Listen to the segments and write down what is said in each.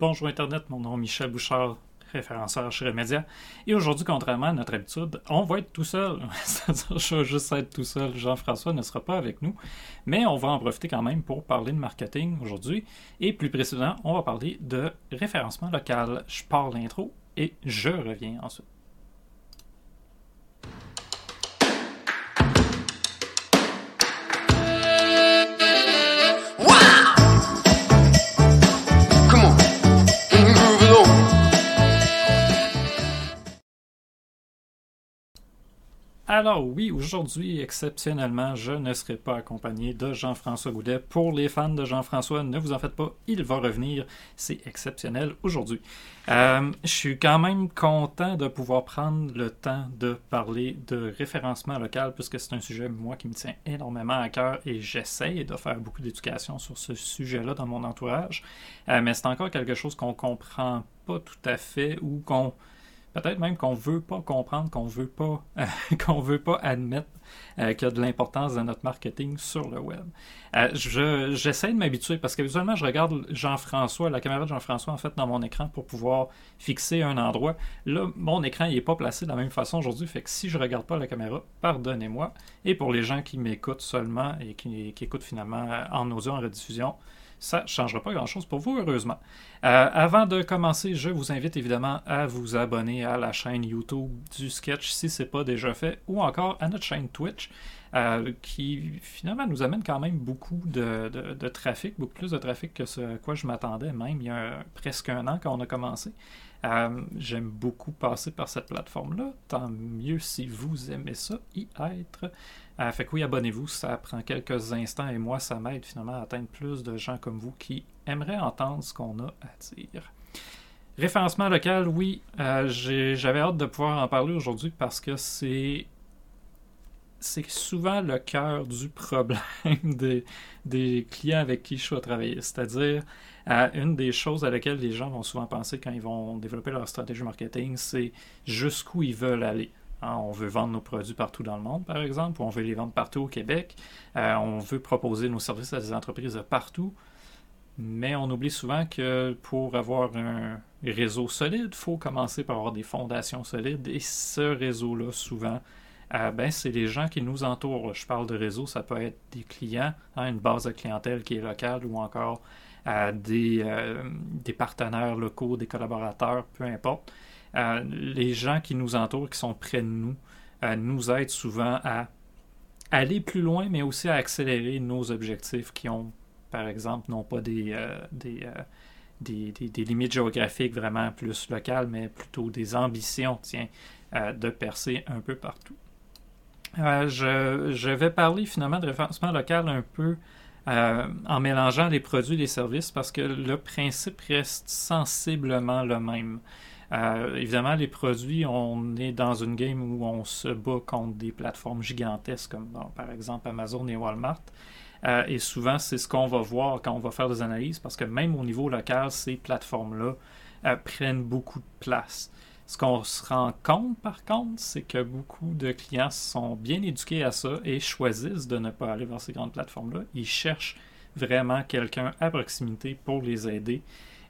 Bonjour Internet, mon nom est Michel Bouchard, référenceur chez Remedia. Et aujourd'hui, contrairement à notre habitude, on va être tout seul. C'est-à-dire, je vais juste être tout seul. Jean-François ne sera pas avec nous. Mais on va en profiter quand même pour parler de marketing aujourd'hui. Et plus précisément, on va parler de référencement local. Je pars l'intro et je reviens ensuite. Alors oui, aujourd'hui, exceptionnellement, je ne serai pas accompagné de Jean-François Goudet. Pour les fans de Jean-François, ne vous en faites pas, il va revenir. C'est exceptionnel aujourd'hui. Euh, je suis quand même content de pouvoir prendre le temps de parler de référencement local, puisque c'est un sujet, moi, qui me tient énormément à cœur et j'essaie de faire beaucoup d'éducation sur ce sujet-là dans mon entourage. Euh, mais c'est encore quelque chose qu'on comprend pas tout à fait ou qu'on peut-être même qu'on veut pas comprendre, qu'on veut pas, qu'on veut pas admettre euh, qu'il y a de l'importance dans notre marketing sur le web. Euh, j'essaie de m'habituer parce qu'habituellement, je regarde Jean-François, la caméra de Jean-François, en fait, dans mon écran pour pouvoir fixer un endroit. Là, mon écran, n'est pas placé de la même façon aujourd'hui, fait que si je regarde pas la caméra, pardonnez-moi. Et pour les gens qui m'écoutent seulement et qui, qui écoutent finalement en audio, en rediffusion, ça ne changera pas grand-chose pour vous, heureusement. Euh, avant de commencer, je vous invite évidemment à vous abonner à la chaîne YouTube du Sketch si ce n'est pas déjà fait, ou encore à notre chaîne Twitch. Euh, qui finalement nous amène quand même beaucoup de, trafic, beaucoup plus de trafic que ce à quoi je m'attendais même il y a presque un an quand on a commencé. Euh, j'aime beaucoup passer par cette plateforme-là, tant mieux si vous aimez ça, y être. Euh, fait que oui, abonnez-vous, ça prend quelques instants et moi, ça m'aide finalement à atteindre plus de gens comme vous qui aimeraient entendre ce qu'on a à dire. Référencement local, oui, euh, j'avais hâte de pouvoir en parler aujourd'hui parce que c'est c'est souvent le cœur du problème des, des, clients avec qui je suis à travailler. C'est-à-dire, une des choses à laquelle les gens vont souvent penser quand ils vont développer leur stratégie marketing, c'est jusqu'où ils veulent aller. Hein, on veut vendre nos produits partout dans le monde, par exemple, ou on veut les vendre partout au Québec. Euh, on veut proposer nos services à des entreprises partout. Mais on oublie souvent que pour avoir un réseau solide, il faut commencer par avoir des fondations solides. Et ce réseau-là, souvent, euh, ben, c'est les gens qui nous entourent. Je parle de réseau, ça peut être des clients, hein, une base de clientèle qui est locale ou encore euh, des, partenaires locaux, des collaborateurs, peu importe. Euh, les gens qui nous entourent, qui sont près de nous, euh, nous aident souvent à aller plus loin, mais aussi à accélérer nos objectifs qui ont, par exemple, non pas des, des, des, limites géographiques vraiment plus locales, mais plutôt des ambitions, tiens, de percer un peu partout. je, je, vais parler finalement de référencement local un peu en mélangeant les produits et les services parce que le principe reste sensiblement le même. Euh, évidemment, les produits, on est dans une game où on se bat contre des plateformes gigantesques comme par exemple Amazon et Walmart. Euh, et souvent, c'est ce qu'on va voir quand on va faire des analyses, parce que même au niveau local, ces plateformes-là euh, prennent beaucoup de place. Ce qu'on se rend compte, par contre, c'est que beaucoup de clients sont bien éduqués à ça et choisissent de ne pas aller vers ces grandes plateformes-là. Ils cherchent vraiment quelqu'un à proximité pour les aider.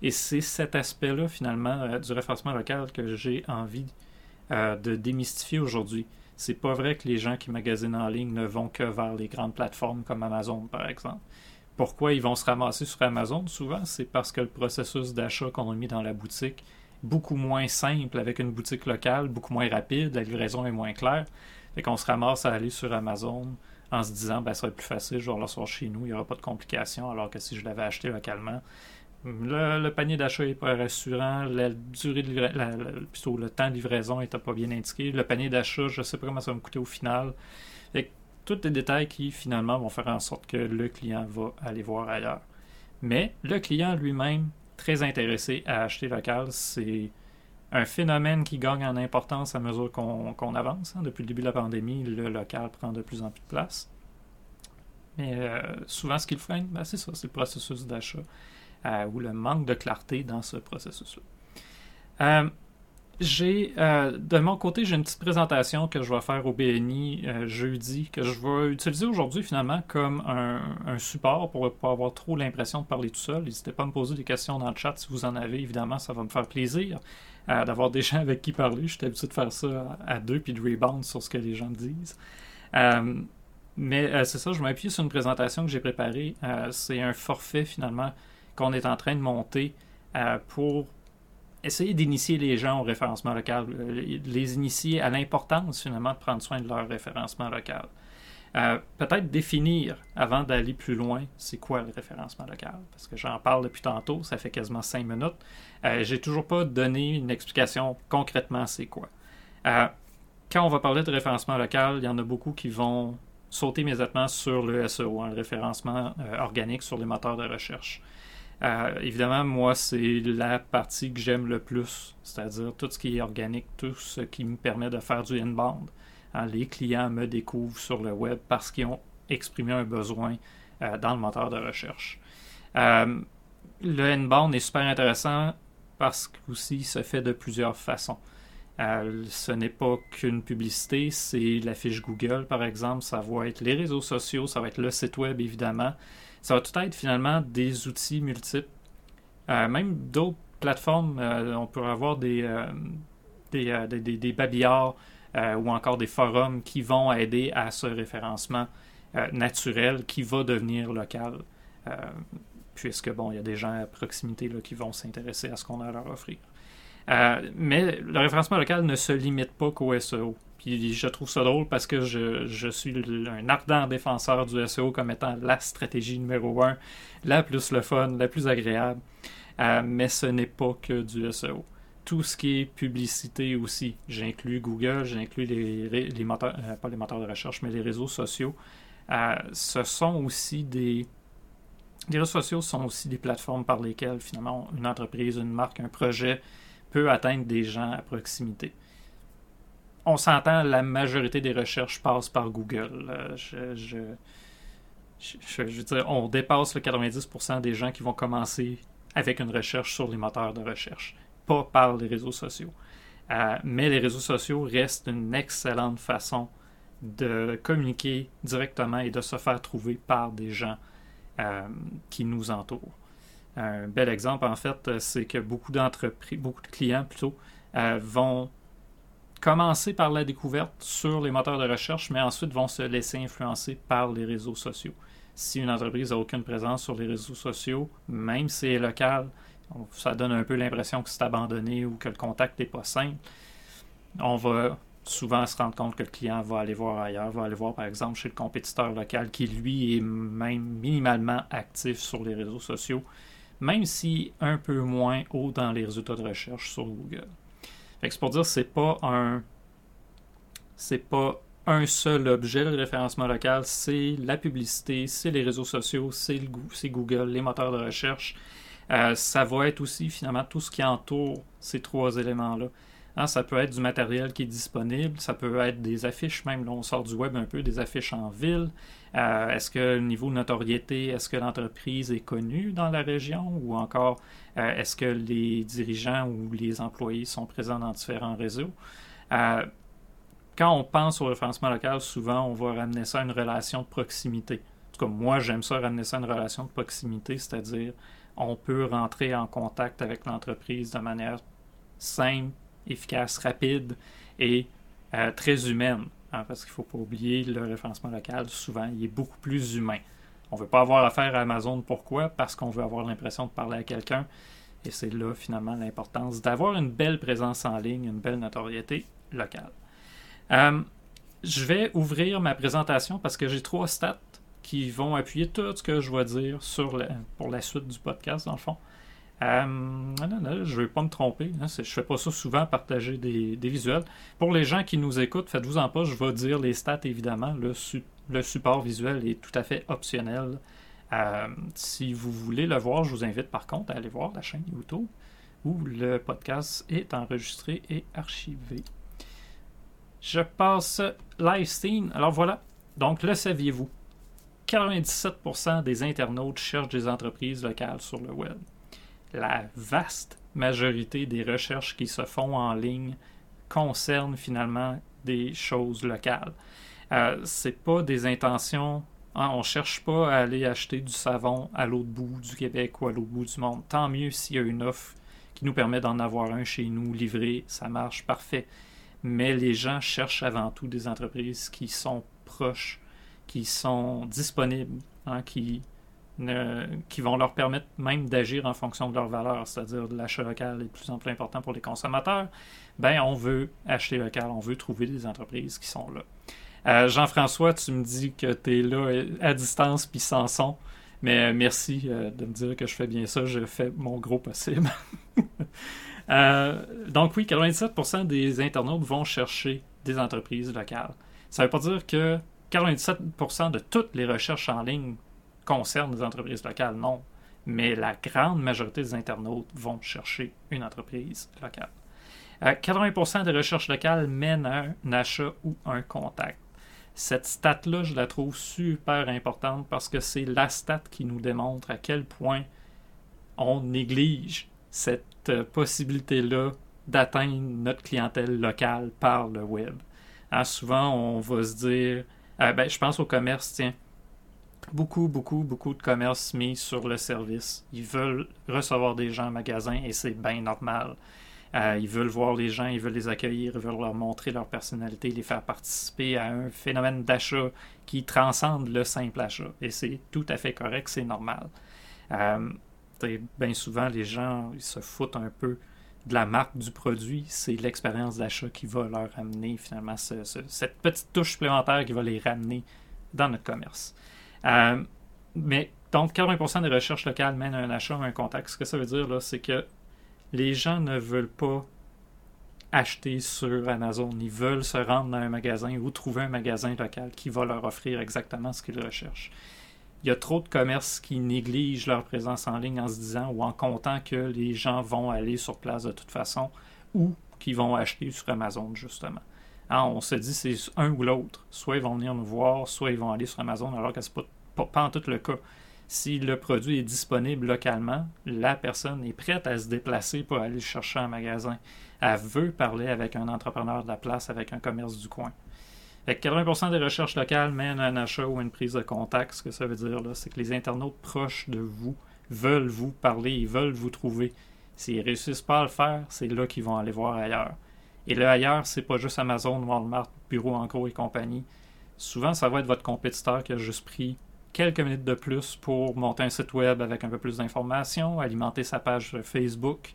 Et c'est cet aspect-là, finalement, euh, du référencement local que j'ai envie euh, de démystifier aujourd'hui. C'est pas vrai que les gens qui magasinent en ligne ne vont que vers les grandes plateformes comme Amazon, par exemple. Pourquoi ils vont se ramasser sur Amazon souvent? C'est parce que le processus d'achat qu'on a mis dans la boutique beaucoup moins simple avec une boutique locale, beaucoup moins rapide, la livraison est moins claire. et qu'on se ramasse à aller sur Amazon en se disant ben, ça va être plus facile, je vais le recevoir chez nous, il n'y aura pas de complications, alors que si je l'avais acheté localement, le, panier d'achat n'est pas rassurant, la durée de plutôt le temps de livraison n'était pas bien indiqué. Le panier d'achat, je ne sais pas comment ça va me coûter au final. Et tous les détails qui finalement vont faire en sorte que le client va aller voir ailleurs. Mais le client lui-même, très intéressé à acheter local, c'est un phénomène qui gagne en importance à mesure qu'on avance. Hein. Depuis le début de la pandémie, le local prend de plus en plus de place. Mais euh, souvent, ce qu'il freine, ben, c'est ça, c'est le processus d'achat. Euh, ou le manque de clarté dans ce processus-là. Euh, j'ai euh, de mon côté, j'ai une petite présentation que je vais faire au BNI euh, jeudi, que je vais utiliser aujourd'hui finalement comme un, support pour ne pas avoir trop l'impression de parler tout seul. N'hésitez pas à me poser des questions dans le chat si vous en avez, évidemment, ça va me faire plaisir euh, d'avoir des gens avec qui parler. Je suis habitué de faire ça à, deux puis de rebound sur ce que les gens disent. mais c'est ça, je m'appuie sur une présentation que j'ai préparée. c'est un forfait finalement qu'on est en train de monter pour essayer d'initier les gens au référencement local, euh, les initier à l'importance finalement de prendre soin de leur référencement local. Euh, peut-être définir, avant d'aller plus loin, c'est quoi le référencement local. Parce que j'en parle depuis tantôt, ça fait quasiment cinq minutes. Euh, J'ai toujours pas donné une explication concrètement c'est quoi. Euh, quand on va parler de référencement local, il y en a beaucoup qui vont sauter immédiatement sur le SEO, hein, le référencement organique sur les moteurs de recherche. Euh, évidemment, moi, c'est la partie que j'aime le plus, c'est-à-dire tout ce qui est organique, tout ce qui me permet de faire du inbound. Hein, les clients me découvrent sur le web parce qu'ils ont exprimé un besoin euh, dans le moteur de recherche. Euh, le inbound est super intéressant parce qu'aussi, il se fait de plusieurs façons. Ce n'est pas qu'une publicité, c'est la fiche Google, par exemple, ça va être les réseaux sociaux, ça va être le site web, évidemment. Ça va tout être finalement des outils multiples. Euh, même d'autres plateformes, euh, on pourrait avoir des, euh, des, des, babillards ou encore des forums qui vont aider à ce référencement naturel qui va devenir local. puisque, bon, il y a des gens à proximité là, qui vont s'intéresser à ce qu'on a à leur offrir. Mais le référencement local ne se limite pas qu'au SEO. Puis je trouve ça drôle parce que je, suis un ardent défenseur du SEO comme étant la stratégie numéro un, la plus le fun, la plus agréable. Euh, mais ce n'est pas que du SEO. Tout ce qui est publicité aussi, j'inclus Google, j'inclus les, les, moteurs, euh, pas les moteurs de recherche, mais les réseaux sociaux. Euh, ce sont aussi des. Les réseaux sociaux sont aussi des plateformes par lesquelles finalement une entreprise, une marque, un projet peut atteindre des gens à proximité on s'entend, la majorité des recherches passent par Google. Euh, je, veux dire, on dépasse le 90% des gens qui vont commencer avec une recherche sur les moteurs de recherche, pas par les réseaux sociaux. Euh, mais les réseaux sociaux restent une excellente façon de communiquer directement et de se faire trouver par des gens euh, qui nous entourent. Un bel exemple, en fait, c'est que beaucoup d'entreprises, beaucoup de clients plutôt, vont commencer par la découverte sur les moteurs de recherche, mais ensuite vont se laisser influencer par les réseaux sociaux. Si une entreprise n'a aucune présence sur les réseaux sociaux, même si c'est local, ça donne un peu l'impression que c'est abandonné ou que le contact n'est pas simple. On va souvent se rendre compte que le client va aller voir ailleurs, va aller voir par exemple chez le compétiteur local qui lui est même minimalement actif sur les réseaux sociaux, même si un peu moins haut dans les résultats de recherche sur Google c'est pour dire c'est pas un. C'est pas un seul objet, le référencement local, c'est la publicité, c'est les réseaux sociaux, c'est Google, les moteurs de recherche. Euh, ça va être aussi finalement tout ce qui entoure ces trois éléments-là. Hein, ça peut être du matériel qui est disponible, ça peut être des affiches même, là on sort du web un peu, des affiches en ville. Euh, est-ce que le niveau de notoriété, est-ce que l'entreprise est connue dans la région ou encore euh, est-ce que les dirigeants ou les employés sont présents dans différents réseaux? Euh, quand on pense au référencement local, souvent on va ramener ça à une relation de proximité. En tout cas, moi j'aime ça ramener ça à une relation de proximité, c'est-à-dire on peut rentrer en contact avec l'entreprise de manière simple, efficace, rapide et euh, très humaine. Hein, parce qu'il ne faut pas oublier le référencement local, souvent, il est beaucoup plus humain. On ne veut pas avoir affaire à Amazon. Pourquoi? Parce qu'on veut avoir l'impression de parler à quelqu'un. Et c'est là, finalement, l'importance d'avoir une belle présence en ligne, une belle notoriété locale. Euh, je vais ouvrir ma présentation parce que j'ai trois stats qui vont appuyer tout ce que je vais dire pour la suite du podcast, dans le fond. Euh, je ne vais pas me tromper. Hein, je ne fais pas ça souvent, partager des, visuels. Pour les gens qui nous écoutent, faites-vous en pas, je vais dire les stats évidemment. Le, support visuel est tout à fait optionnel. Euh, si vous voulez le voir, je vous invite par contre à aller voir la chaîne YouTube où le podcast est enregistré et archivé. Je passe Livesteam. Alors voilà. Donc, le saviez-vous? 97% des internautes cherchent des entreprises locales sur le web. La vaste majorité des recherches qui se font en ligne concernent finalement des choses locales. Euh, c'est pas des intentions. Hein, on cherche pas à aller acheter du savon à l'autre bout du Québec ou à l'autre bout du monde. Tant mieux s'il y a une offre qui nous permet d'en avoir un chez nous livré, ça marche parfait. Mais les gens cherchent avant tout des entreprises qui sont proches, qui sont disponibles, hein, qui qui vont leur permettre même d'agir en fonction de leurs valeurs, c'est-à-dire l'achat local est de plus en plus important pour les consommateurs, ben on veut acheter local, on veut trouver des entreprises qui sont là. Euh, Jean-François, tu me dis que tu es là à distance puis sans son, mais merci euh, de me dire que je fais bien ça, je fais mon gros possible. Euh, donc oui, 97% des internautes vont chercher des entreprises locales. Ça ne veut pas dire que 97% de toutes les recherches en ligne concerne les entreprises locales, non. Mais la grande majorité des internautes vont chercher une entreprise locale. 80% euh, des recherches locales mènent à un achat ou un contact. Cette stat-là, je la trouve super importante parce que c'est la stat qui nous démontre à quel point on néglige cette euh, possibilité-là d'atteindre notre clientèle locale par le web. Hein, souvent, on va se dire, euh, ben, je pense au commerce, tiens, beaucoup, beaucoup, beaucoup de commerces mis sur le service. Ils veulent recevoir des gens en magasin et c'est bien normal. Euh, ils veulent voir les gens, ils veulent les accueillir, ils veulent leur montrer leur personnalité, les faire participer à un phénomène d'achat qui transcende le simple achat. Et c'est tout à fait correct, c'est normal. Euh, bien souvent, les gens ils se foutent un peu de la marque du produit. C'est l'expérience d'achat qui va leur amener finalement cette petite touche supplémentaire qui va les ramener dans notre commerce. Euh, mais donc, 80% des recherches locales mènent à un achat ou un contact. Ce que ça veut dire, là, c'est que les gens ne veulent pas acheter sur Amazon. Ils veulent se rendre dans un magasin ou trouver un magasin local qui va leur offrir exactement ce qu'ils recherchent. Il y a trop de commerces qui négligent leur présence en ligne en se disant ou en comptant que les gens vont aller sur place de toute façon ou qu'ils vont acheter sur Amazon, justement. Hein, on se dit c'est un ou l'autre. Soit ils vont venir nous voir, soit ils vont aller sur Amazon, alors que ce n'est pas, en tout le cas. Si le produit est disponible localement, la personne est prête à se déplacer pour aller le chercher en magasin. Elle veut parler avec un entrepreneur de la place, avec un commerce du coin. 80% des recherches locales mènent à un achat ou une prise de contact. Ce que ça veut dire, c'est que les internautes proches de vous veulent vous parler, ils veulent vous trouver. S'ils réussissent pas à le faire, c'est là qu'ils vont aller voir ailleurs. Et là ailleurs, c'est pas juste Amazon, Walmart, Bureau en gros et compagnie. Souvent, ça va être votre compétiteur qui a juste pris quelques minutes de plus pour monter un site web avec un peu plus d'informations, alimenter sa page Facebook.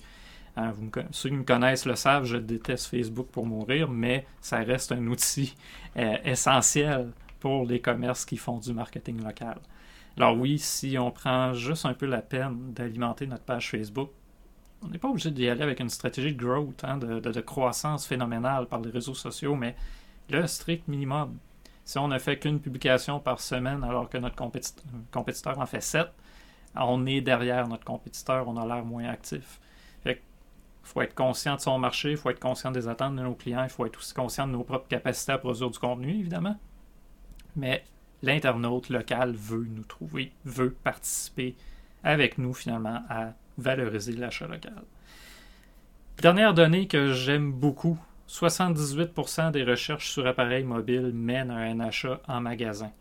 Hein, ceux qui me connaissent le savent, je déteste Facebook pour mourir, mais ça reste un outil euh, essentiel pour les commerces qui font du marketing local. Alors oui, si on prend juste un peu la peine d'alimenter notre page Facebook, on n'est pas obligé d'y aller avec une stratégie de growth, hein, de, croissance phénoménale par les réseaux sociaux, mais le strict minimum. Si on ne fait qu'une publication par semaine alors que notre compétiteur, en fait sept, on est derrière notre compétiteur, on a l'air moins actif. Il faut être conscient de son marché, il faut être conscient des attentes de nos clients, il faut être aussi conscient de nos propres capacités à produire du contenu, évidemment. Mais l'internaute local veut nous trouver, veut participer avec nous finalement à valoriser l'achat local. Dernière donnée que j'aime beaucoup, 78% des recherches sur appareils mobiles mènent à un achat en magasin.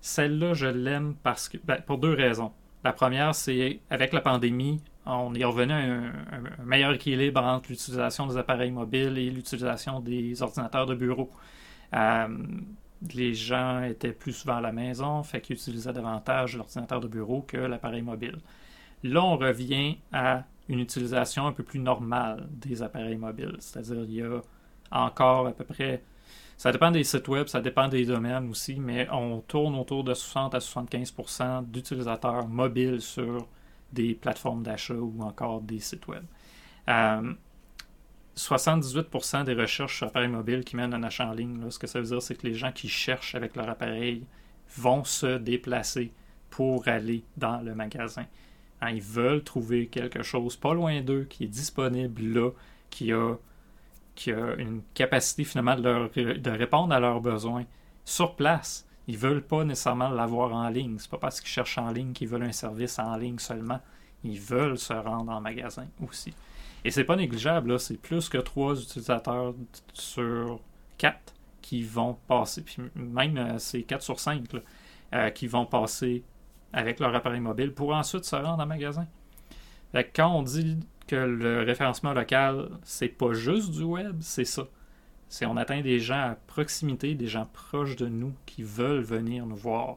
Celle-là, je l'aime parce que, ben, pour deux raisons. La première, c'est avec la pandémie, on est revenu à un, meilleur équilibre entre l'utilisation des appareils mobiles et l'utilisation des ordinateurs de bureau. Euh, les gens étaient plus souvent à la maison, fait qu'ils utilisaient davantage l'ordinateur de bureau que l'appareil mobile. Là, on revient à une utilisation un peu plus normale des appareils mobiles. C'est-à-dire, il y a encore à peu près. Ça dépend des sites web, ça dépend des domaines aussi, mais on tourne autour de 60 à 75% d'utilisateurs mobiles sur des plateformes d'achat ou encore des sites web. 78% euh, des recherches sur appareils mobiles qui mènent à un achat en ligne, ce que ça veut dire, c'est que les gens qui cherchent avec leur appareil vont se déplacer pour aller dans le magasin. Hein, ils veulent trouver quelque chose pas loin d'eux qui est disponible là, qui a, qui a une capacité finalement de, répondre à leurs besoins sur place. Ils veulent pas nécessairement l'avoir en ligne. C'est pas parce qu'ils cherchent en ligne qu'ils veulent un service en ligne seulement. ils veulent se rendre en magasin aussi. Et c'est pas négligeable, c'est plus que trois utilisateurs sur quatre qui vont passer, puis même euh, c'est 4 sur 5 euh, qui vont passer avec leur appareil mobile pour ensuite se rendre en magasin. quand on dit que le référencement local, c'est pas juste du web, c'est ça. C'est on atteint des gens à proximité, des gens proches de nous qui veulent venir nous voir.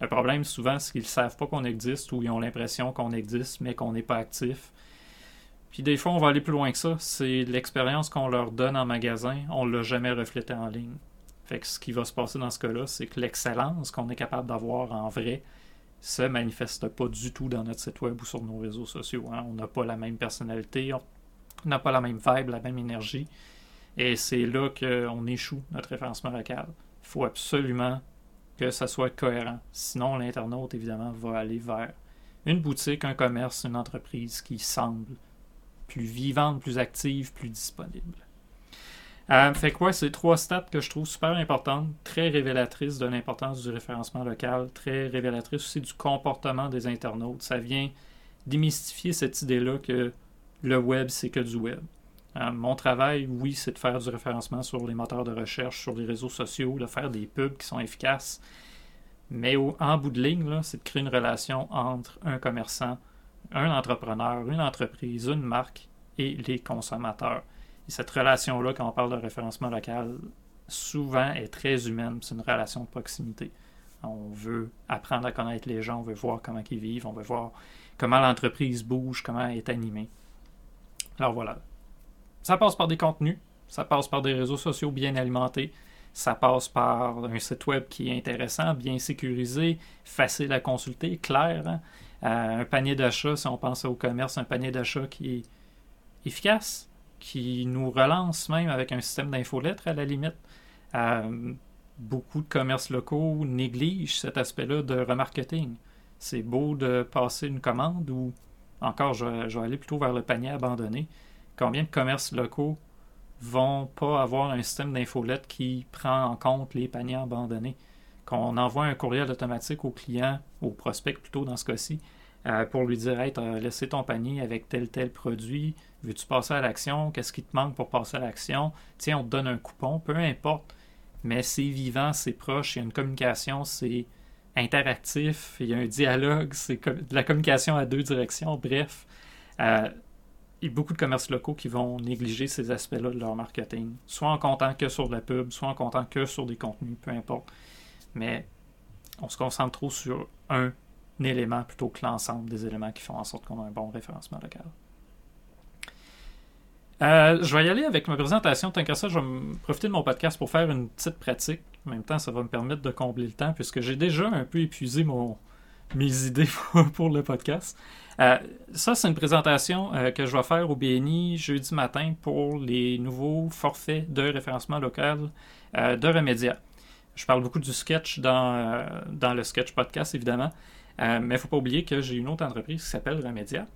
Le problème souvent, c'est qu'ils ne savent pas qu'on existe ou ils ont l'impression qu'on existe mais qu'on n'est pas actif. Puis des fois, on va aller plus loin que ça. C'est l'expérience qu'on leur donne en magasin, on ne l'a jamais reflété en ligne. Fait que ce qui va se passer dans ce cas-là, c'est que l'excellence qu'on est capable d'avoir en vrai se manifeste pas du tout dans notre site web ou sur nos réseaux sociaux. Hein. On n'a pas la même personnalité, on n'a pas la même vibe, la même énergie. Et c'est là qu'on échoue notre référencement local. Il faut absolument que ça soit cohérent. Sinon, l'internaute, évidemment, va aller vers une boutique, un commerce, une entreprise qui semble plus vivante, plus active, plus disponible. Euh, fait quoi, c'est trois stats que je trouve super importantes, très révélatrices de l'importance du référencement local, très révélatrices aussi du comportement des internautes. Ça vient démystifier cette idée-là que le web, c'est que du web. Euh, mon travail, oui, c'est de faire du référencement sur les moteurs de recherche, sur les réseaux sociaux, de faire des pubs qui sont efficaces. Mais en bout de ligne, c'est de créer une relation entre un commerçant, un entrepreneur, une entreprise, une marque et les consommateurs. Et cette relation-là, quand on parle de référencement local, souvent est très humaine. C'est une relation de proximité. On veut apprendre à connaître les gens, on veut voir comment ils vivent, on veut voir comment l'entreprise bouge, comment elle est animée. Alors voilà. Ça passe par des contenus, ça passe par des réseaux sociaux bien alimentés, ça passe par un site web qui est intéressant, bien sécurisé, facile à consulter, clair. Hein. Euh, un panier d'achat, si on pense au commerce, un panier d'achat qui est efficace, qui nous relance même avec un système d'infolettre à la limite. Euh, beaucoup de commerces locaux négligent cet aspect-là de remarketing. C'est beau de passer une commande ou encore, je, vais aller plutôt vers le panier abandonné. Combien de commerces locaux vont pas avoir un système d'infolettre qui prend en compte les paniers abandonnés? qu'on envoie un courriel automatique au client, au prospect plutôt dans ce cas-ci, euh, pour lui dire Hey, tu as laissé ton panier avec tel tel produit, veux-tu passer à l'action? Qu'est-ce qui te manque pour passer à l'action? Tiens, on te donne un coupon, peu importe. Mais c'est vivant, c'est proche, il y a une communication, c'est interactif, il y a un dialogue, c'est de la communication à deux directions, bref. Euh, il y a beaucoup de commerces locaux qui vont négliger ces aspects-là de leur marketing, soit en comptant que sur la pub, soit en comptant que sur des contenus, peu importe mais on se concentre trop sur un élément plutôt que l'ensemble des éléments qui font en sorte qu'on a un bon référencement local. Euh, je vais y aller avec ma présentation. Tant qu'à ça, je vais profiter de mon podcast pour faire une petite pratique. En même temps, ça va me permettre de combler le temps puisque j'ai déjà un peu épuisé mon, mes idées pour le podcast. Euh, ça, c'est une présentation euh, que je vais faire au BNI jeudi matin pour les nouveaux forfaits de référencement local de Remedia. Je parle beaucoup du sketch dans, dans le sketch podcast, évidemment. Euh, mais il ne faut pas oublier que j'ai une autre entreprise qui s'appelle Remedia.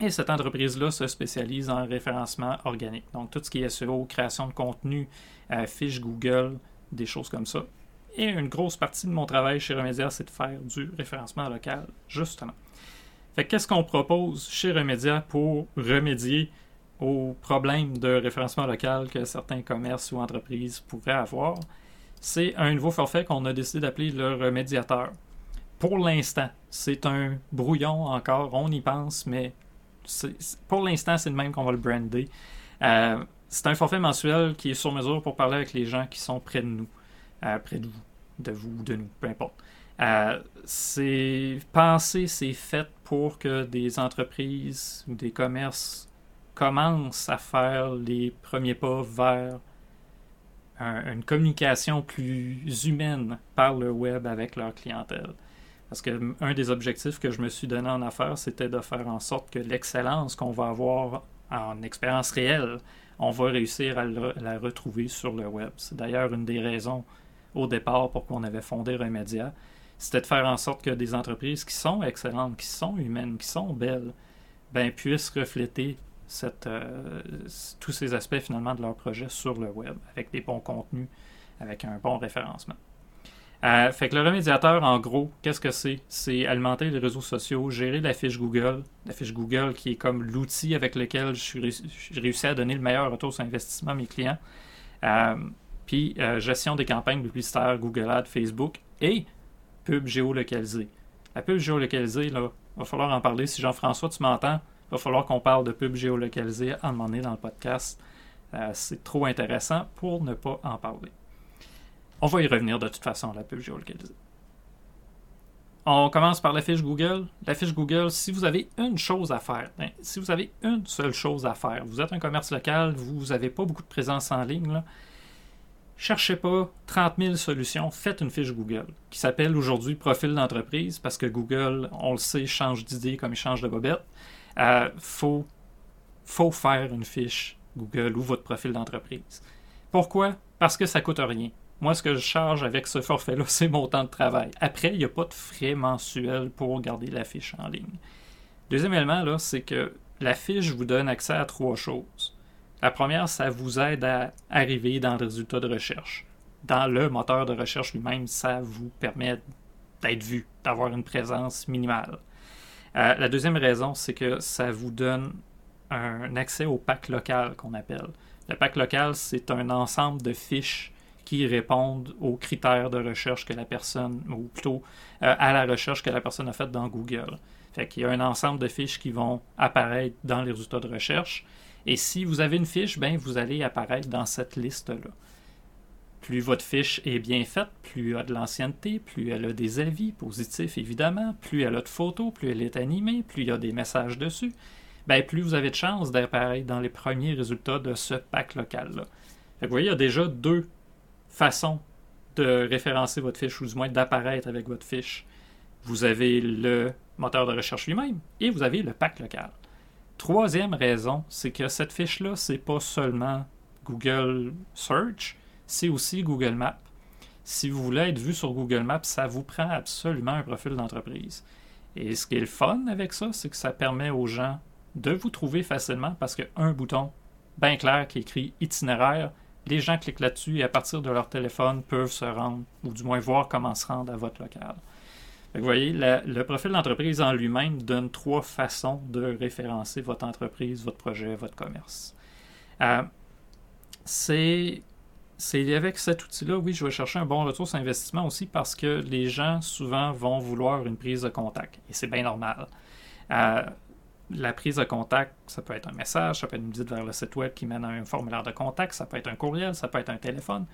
Et cette entreprise-là se spécialise en référencement organique. Donc, tout ce qui est SEO, création de contenu, euh, fiches Google, des choses comme ça. Et une grosse partie de mon travail chez Remedia, c'est de faire du référencement local, justement. Qu'est-ce qu'on propose chez Remedia pour remédier aux problèmes de référencement local que certains commerces ou entreprises pourraient avoir? c'est un nouveau forfait qu'on a décidé d'appeler le remédiateur. Pour l'instant, c'est un brouillon encore, on y pense, mais pour l'instant, c'est le même qu'on va le brander. Euh, c'est un forfait mensuel qui est sur mesure pour parler avec les gens qui sont près de nous, euh, près de vous, de vous ou de nous, peu importe. Euh, c'est pensé, c'est fait pour que des entreprises ou des commerces commencent à faire les premiers pas vers une communication plus humaine par le web avec leur clientèle. Parce que un des objectifs que je me suis donné en affaires, c'était de faire en sorte que l'excellence qu'on va avoir en expérience réelle, on va réussir à la retrouver sur le web. C'est d'ailleurs une des raisons au départ pour qu'on avait fondé Remedia. C'était de faire en sorte que des entreprises qui sont excellentes, qui sont humaines, qui sont belles, ben, puissent refléter euh, tous ces aspects finalement de leur projet sur le web, avec des bons contenus, avec un bon référencement. Euh, fait que le remédiateur, en gros, qu'est-ce que c'est? C'est alimenter les réseaux sociaux, gérer la fiche Google, la fiche Google qui est comme l'outil avec lequel j'ai réussi à donner le meilleur retour sur investissement à mes clients. Euh, puis euh, gestion des campagnes publicitaires Google Ads, Facebook et pub géolocalisée. La pub géolocalisée, là, va falloir en parler. Si Jean-François, tu m'entends, va falloir qu'on parle de pub géolocalisée à un moment donné dans le podcast. c'est trop intéressant pour ne pas en parler. On va y revenir de toute façon, la pub géolocalisée. On commence par la fiche Google. La fiche Google, si vous avez une chose à faire, ben, si vous avez une seule chose à faire, vous êtes un commerce local, vous n'avez pas beaucoup de présence en ligne, là, cherchez pas 30 000 solutions, faites une fiche Google qui s'appelle aujourd'hui profil d'entreprise parce que Google, on le sait, change d'idée comme il change de bobette. Il euh, faut, faut faire une fiche Google ou votre profil d'entreprise. Pourquoi? Parce que ça coûte rien. Moi, ce que je charge avec ce forfait-là, c'est mon temps de travail. Après, il n'y a pas de frais mensuels pour garder la fiche en ligne. Deuxième élément, c'est que la fiche vous donne accès à trois choses. La première, ça vous aide à arriver dans le résultat de recherche. Dans le moteur de recherche lui-même, ça vous permet d'être vu, d'avoir une présence minimale. Euh, la deuxième raison, c'est que ça vous donne un accès au pack local qu'on appelle. Le pack local, c'est un ensemble de fiches qui répondent aux critères de recherche que la personne, ou plutôt euh, à la recherche que la personne a faite dans Google. Fait qu'il y a un ensemble de fiches qui vont apparaître dans les résultats de recherche. Et si vous avez une fiche, ben, vous allez apparaître dans cette liste-là. Plus votre fiche est bien faite, plus elle a de l'ancienneté, plus elle a des avis positifs évidemment, plus elle a de photos, plus elle est animée, plus il y a des messages dessus, ben, plus vous avez de chances d'apparaître dans les premiers résultats de ce pack local-là. Vous voyez, il y a déjà deux façon de référencer votre fiche, ou du moins d'apparaître avec votre fiche. Vous avez le moteur de recherche lui-même et vous avez le pack local. Troisième raison, c'est que cette fiche-là, c'est pas seulement Google Search, c'est aussi Google Maps. Si vous voulez être vu sur Google Maps, ça vous prend absolument un profil d'entreprise. Et ce qui est le fun avec ça, c'est que ça permet aux gens de vous trouver facilement parce qu'un bouton bien clair qui écrit itinéraire les gens cliquent là-dessus et à partir de leur téléphone peuvent se rendre, ou du moins voir comment se rendre à votre local. vous voyez, le profil d'entreprise en lui-même donne trois façons de référencer votre entreprise, votre projet, votre commerce. Euh, c'est avec cet outil-là, oui, je vais chercher un bon retour sur investissement aussi parce que les gens souvent vont vouloir une prise de contact et c'est bien normal. Euh, la prise de contact, ça peut être un message, ça peut être une visite vers le site web qui mène à un formulaire de contact, ça peut être un courriel, ça peut être un téléphone.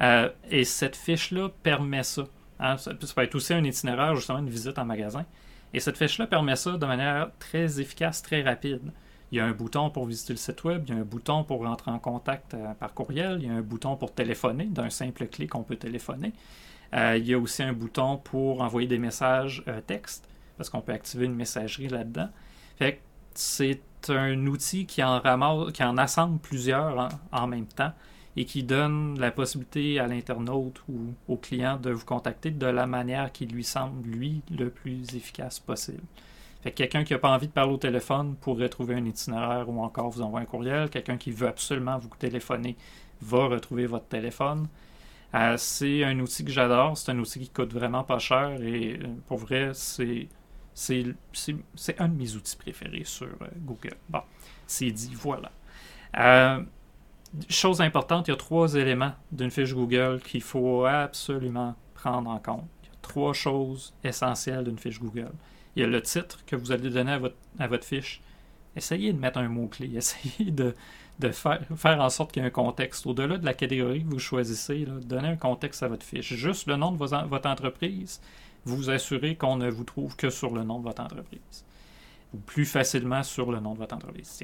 Euh, et cette fiche-là permet ça. Hein. ça. peut être aussi un itinéraire, justement, une visite en magasin. Et cette fiche-là permet ça de manière très efficace, très rapide. Il y a un bouton pour visiter le site web, il y a un bouton pour rentrer en contact euh, par courriel, il y a un bouton pour téléphoner, d'un simple clic on peut téléphoner. Euh, il y a aussi un bouton pour envoyer des messages texte, parce qu'on peut activer une messagerie là-dedans c'est un outil qui en assemble plusieurs en, même temps et qui donne la possibilité à l'internaute ou au client de vous contacter de la manière qui lui semble, lui, le plus efficace possible. Fait quelqu'un qui n'a pas envie de parler au téléphone pourrait trouver un itinéraire ou encore vous envoyer un courriel. Quelqu'un qui veut absolument vous téléphoner va retrouver votre téléphone. Euh, c'est un outil que j'adore. C'est un outil qui coûte vraiment pas cher et euh, pour vrai, c'est c'est un de mes outils préférés sur euh, Google. Bon, c'est dit, voilà. Euh, chose importante, il y a trois éléments d'une fiche Google qu'il faut absolument prendre en compte. Il y a trois choses essentielles d'une fiche Google. Il y a le titre que vous allez donner à votre, à votre fiche. Essayez de mettre un mot-clé. Essayez de, de faire, faire, en sorte qu'il y ait un contexte. Au-delà de la catégorie que vous choisissez, donnez un contexte à votre fiche. Juste le nom de votre entreprise vous assurez qu'on ne vous trouve que sur le nom de votre entreprise. Ou plus facilement sur le nom de votre entreprise.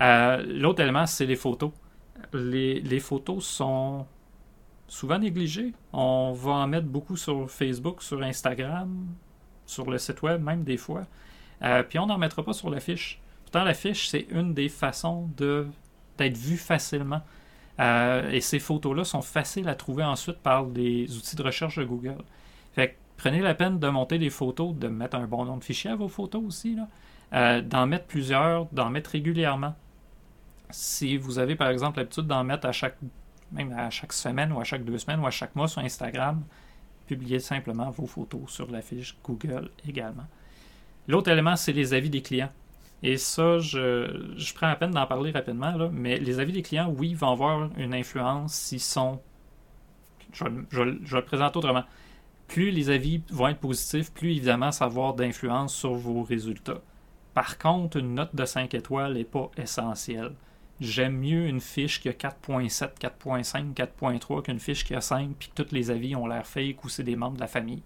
Euh, l'autre élément, c'est les photos. Les, photos sont souvent négligées. On va en mettre beaucoup sur Facebook, sur Instagram, sur le site web, même des fois. Euh, puis on n'en mettra pas sur la fiche. Pourtant, la fiche, c'est une des façons d'être vu facilement. Euh, et ces photos-là sont faciles à trouver ensuite par des outils de recherche de Google. Fait prenez la peine de monter des photos, de mettre un bon nombre de fichiers à vos photos aussi, euh, d'en mettre plusieurs, d'en mettre régulièrement. Si vous avez par exemple l'habitude d'en mettre à chaque, même à chaque semaine ou à chaque deux semaines ou à chaque mois sur Instagram, publiez simplement vos photos sur la fiche Google également. L'autre élément, c'est les avis des clients. Et ça, je, prends la peine d'en parler rapidement, là, mais les avis des clients, oui, vont avoir une influence s'ils sont. Je, je, je, le présente autrement. Plus les avis vont être positifs, plus évidemment ça va avoir d'influence sur vos résultats. Par contre, une note de 5 étoiles n'est pas essentielle. J'aime mieux une fiche qui a 4.7, 4.5, 4.3 qu'une fiche qui a 5 puis que tous les avis ont l'air fake ou c'est des membres de la famille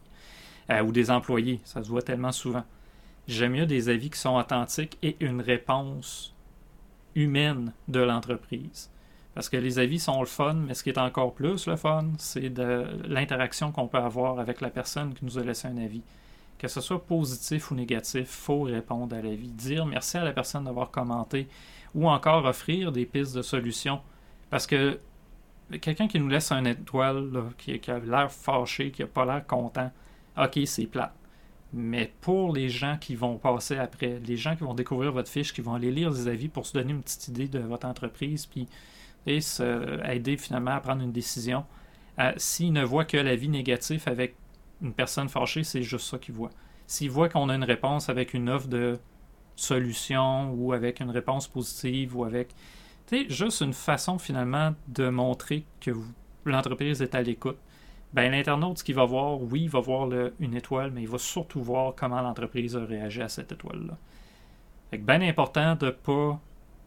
euh, ou des employés. Ça se voit tellement souvent. J'aime mieux des avis qui sont authentiques et une réponse humaine de l'entreprise. Parce que les avis sont le fun, mais ce qui est encore plus le fun, c'est de l'interaction qu'on peut avoir avec la personne qui nous a laissé un avis. Que ce soit positif ou négatif, il faut répondre à l'avis. Dire merci à la personne d'avoir commenté ou encore offrir des pistes de solutions. Parce que quelqu'un qui nous laisse un étoile, qui, qui, a l'air fâché, qui n'a pas l'air content, ok, c'est plat. Mais pour les gens qui vont passer après, les gens qui vont découvrir votre fiche, qui vont aller lire des avis pour se donner une petite idée de votre entreprise, puis et se aider finalement à prendre une décision, euh, s'ils ne voient que l'avis négatif avec une personne fâchée, c'est juste ça qu'ils voient. S'ils voient qu'on a une réponse avec une offre de solution ou avec une réponse positive ou avec. Tu sais, juste une façon finalement de montrer que l'entreprise est à l'écoute ben, l'internaute, ce qu'il va voir, oui, il va voir une étoile, mais il va surtout voir comment l'entreprise a réagi à cette étoile-là. Fait bien important de ne pas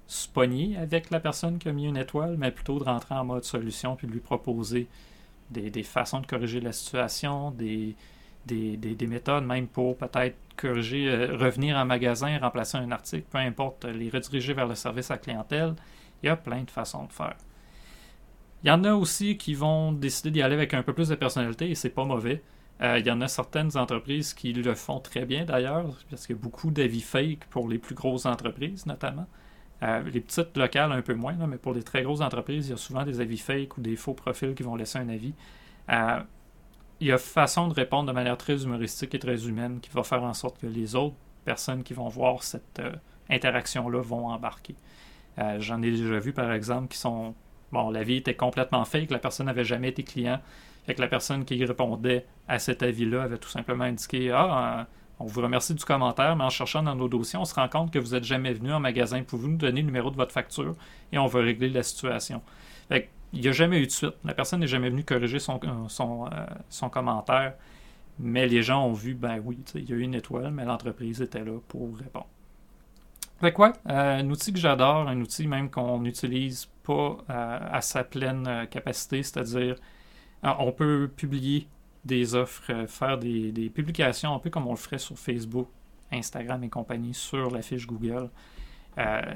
se pogner avec la personne qui a mis une étoile, mais plutôt de rentrer en mode solution puis de lui proposer des, façons de corriger la situation, des, des, méthodes même pour peut-être corriger, euh, revenir en magasin, remplacer un article, peu importe, les rediriger vers le service à clientèle. Il y a plein de façons de faire. Il y en a aussi qui vont décider d'y aller avec un peu plus de personnalité et c'est pas mauvais. Euh, il y en a certaines entreprises qui le font très bien d'ailleurs, parce qu'il y a beaucoup d'avis fake pour les plus grosses entreprises notamment. Euh, les petites locales un peu moins, mais pour les très grosses entreprises, il y a souvent des avis fake ou des faux profils qui vont laisser un avis. Euh, il y a façon de répondre de manière très humoristique et très humaine qui va faire en sorte que les autres personnes qui vont voir cette interaction-là vont embarquer. J'en ai déjà vu par exemple qui sont Bon, l'avis était complètement fake, la personne n'avait jamais été client. Fait que la personne qui répondait à cet avis-là avait tout simplement indiqué Ah, euh, on vous remercie du commentaire, mais en cherchant dans nos dossiers, on se rend compte que vous n'êtes jamais venu en magasin. Pouvez-vous nous donner le numéro de votre facture et on va régler la situation. Fait il n'y a jamais eu de suite. La personne n'est jamais venue corriger son, euh, euh, son, commentaire. Mais les gens ont vu, ben oui, il y a eu une étoile, mais l'entreprise était là pour répondre. Fait quoi? un outil que j'adore, un outil même qu'on utilise pas à, sa pleine euh, capacité, c'est-à-dire euh, on peut publier des offres, euh, faire des, publications un peu comme on le ferait sur Facebook, Instagram et compagnie sur la fiche Google.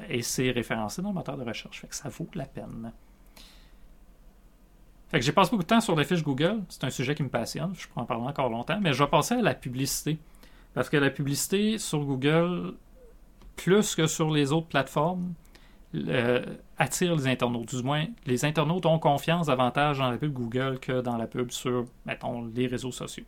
et c'est référencé dans le moteur de recherche. Fait que ça vaut la peine. Fait que j'ai passé beaucoup de temps sur la fiche Google. C'est un sujet qui me passionne. Je peux en parler encore longtemps. Mais je vais passer à la publicité. Parce que la publicité sur Google, plus que sur les autres plateformes, attire les internautes. Du moins, les internautes ont confiance davantage dans la pub Google que dans la pub sur, mettons, les réseaux sociaux.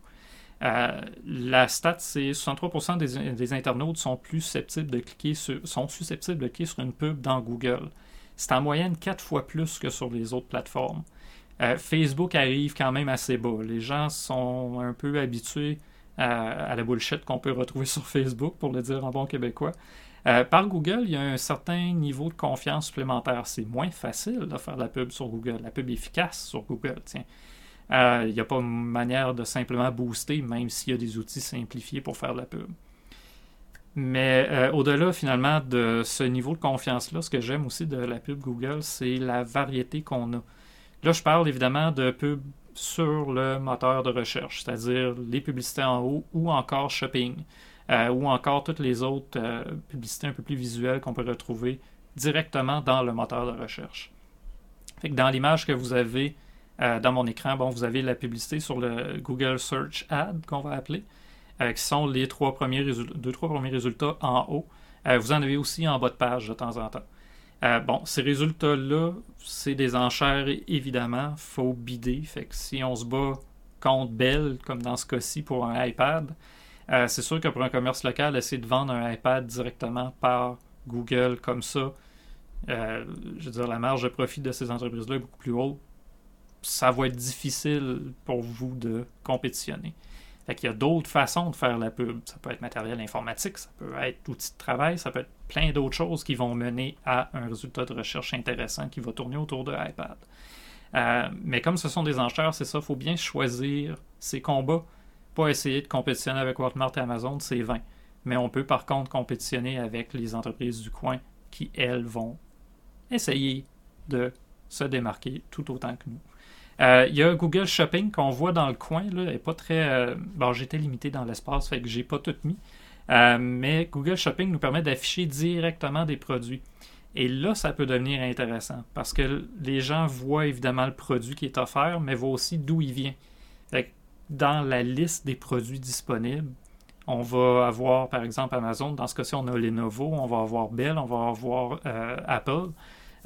Euh, la stat, c'est 63% des, internautes sont plus susceptibles de cliquer sur, sont susceptibles de cliquer sur une pub dans Google. C'est en moyenne 4 fois plus que sur les autres plateformes. Euh, Facebook arrive quand même assez bas. Les gens sont un peu habitués à, à la bullshit qu'on peut retrouver sur Facebook, pour le dire en bon québécois. Euh, par Google, il y a un certain niveau de confiance supplémentaire. C'est moins facile de faire de la pub sur Google, la pub efficace sur Google. Tiens. Euh, il n'y a pas une manière de simplement booster, même s'il y a des outils simplifiés pour faire de la pub. Mais euh, au-delà finalement de ce niveau de confiance-là, ce que j'aime aussi de la pub Google, c'est la variété qu'on a. Là, je parle évidemment de pub sur le moteur de recherche, c'est-à-dire les publicités en haut ou encore shopping. Euh, ou encore toutes les autres euh, publicités un peu plus visuelles qu'on peut retrouver directement dans le moteur de recherche. dans l'image que vous avez euh, dans mon écran, bon, vous avez la publicité sur le Google Search Ad qu'on va appeler, qui sont les trois premiers deux, trois premiers résultats en haut. vous en avez aussi en bas de page de temps en temps. bon, ces résultats-là, c'est des enchères, évidemment. faut bider. Fait que si on se bat contre Bell, comme dans ce cas-ci pour un iPad, euh, c'est sûr que pour un commerce local, essayer de vendre un iPad directement par Google comme ça, euh, je veux dire, la marge de profit de ces entreprises-là est beaucoup plus haute. ça va être difficile pour vous de compétitionner. Qu'il y a d'autres façons de faire la pub. Ça peut être matériel informatique, ça peut être outils de travail, ça peut être plein d'autres choses qui vont mener à un résultat de recherche intéressant qui va tourner autour de iPad. Euh, mais comme ce sont des enchères, c'est ça, il faut bien choisir ses combats. Pas essayer de compétitionner avec Walmart et Amazon, c'est vain. Mais on peut par contre compétitionner avec les entreprises du coin qui, elles, vont essayer de se démarquer tout autant que nous. Euh, il y a Google Shopping qu'on voit dans le coin. Là, est pas très. Euh, bon, j'étais limité dans l'espace, fait que j'ai pas tout mis. Euh, mais Google Shopping nous permet d'afficher directement des produits. Et là, ça peut devenir intéressant parce que les gens voient évidemment le produit qui est offert, mais voient aussi d'où il vient. Dans la liste des produits disponibles, on va avoir par exemple Amazon. Dans ce cas-ci, on a Lenovo, on va avoir Bell, on va avoir Apple.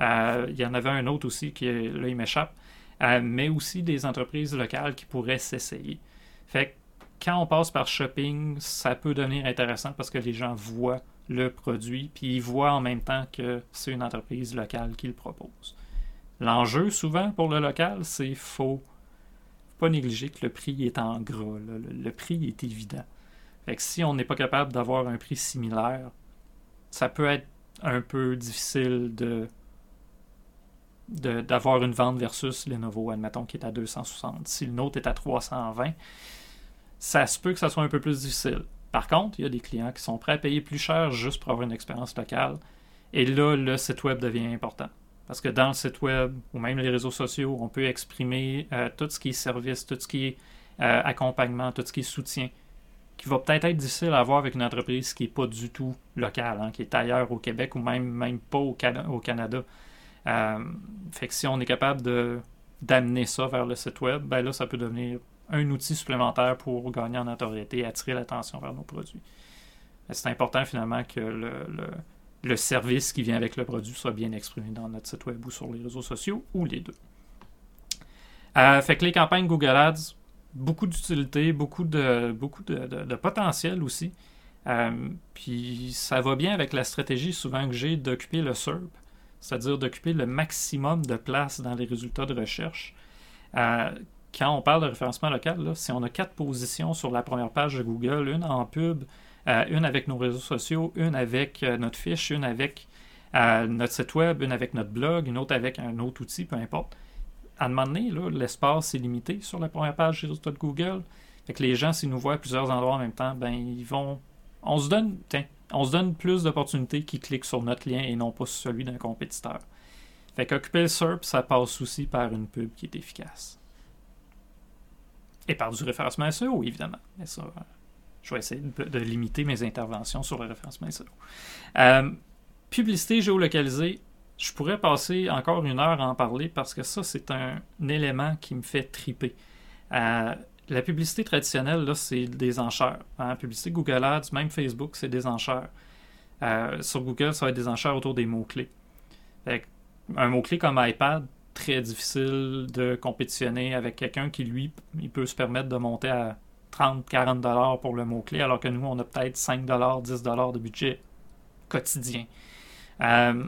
il y en avait un autre aussi qui, là, il m'échappe. Euh, mais aussi des entreprises locales qui pourraient s'essayer. Fait quand on passe par shopping, ça peut devenir intéressant parce que les gens voient le produit, puis ils voient en même temps que c'est une entreprise locale qui le propose. L'enjeu, souvent, pour le local, c'est faut pas négliger que le prix est en gras. Le, prix est évident. Fait que si on n'est pas capable d'avoir un prix similaire, ça peut être un peu difficile de d'avoir une vente versus Lenovo, admettons, qui est à 260. Si le nôtre est à 320, ça se peut que ça soit un peu plus difficile. Par contre, il y a des clients qui sont prêts à payer plus cher juste pour avoir une expérience locale. Et là, le site web devient important. Parce que dans le site web ou même les réseaux sociaux, on peut exprimer euh, tout ce qui est service, tout ce qui est euh, accompagnement, tout ce qui est soutien, qui va peut-être être difficile à avoir avec une entreprise qui n'est pas du tout locale, hein, qui est ailleurs au Québec ou même, même pas au, Canada. Euh, fait que si on est capable d'amener ça vers le site web, ben là, ça peut devenir un outil supplémentaire pour gagner en notoriété et attirer l'attention vers nos produits. C'est important finalement que le, service qui vient avec le produit soit bien exprimé dans notre site web ou sur les réseaux sociaux ou les deux. Euh, fait que les campagnes Google Ads, beaucoup d'utilité, beaucoup de, beaucoup de, potentiel aussi. Euh, puis ça va bien avec la stratégie souvent que j'ai d'occuper le SERP c'est-à-dire d'occuper le maximum de place dans les résultats de recherche. Euh, quand on parle de référencement local, si on a quatre positions sur la première page de Google, une en pub, une avec nos réseaux sociaux, une avec euh, notre fiche, une avec notre site web, une avec notre blog, une autre avec un autre outil, peu importe. À un moment donné, l'espace est limité sur la première page des résultats de Google. Fait que les gens, s'ils nous voient à plusieurs endroits en même temps, ben ils vont. On se donne. On se donne plus d'opportunités qui cliquent sur notre lien et non pas sur celui d'un compétiteur. Fait qu'occuper le SERP, ça passe aussi par une pub qui est efficace. Et par du référencement SEO, évidemment. Mais ça, euh, je vais essayer de, limiter mes interventions sur le référencement. Euh, publicité géolocalisée, je pourrais passer encore une heure à en parler parce que ça, c'est un, élément qui me fait triper. Euh, la publicité traditionnelle, là, c'est des enchères. Hein. publicité Google Ads, même Facebook, c'est des enchères. Euh, sur Google, ça va être des enchères autour des mots-clés. Un mot-clé comme iPad, très difficile de compétitionner avec quelqu'un qui, lui, il peut se permettre de monter à 30-40 dollars pour le mot-clé, alors que nous, on a peut-être 5 dollars, 10 dollars de budget quotidien. Euh,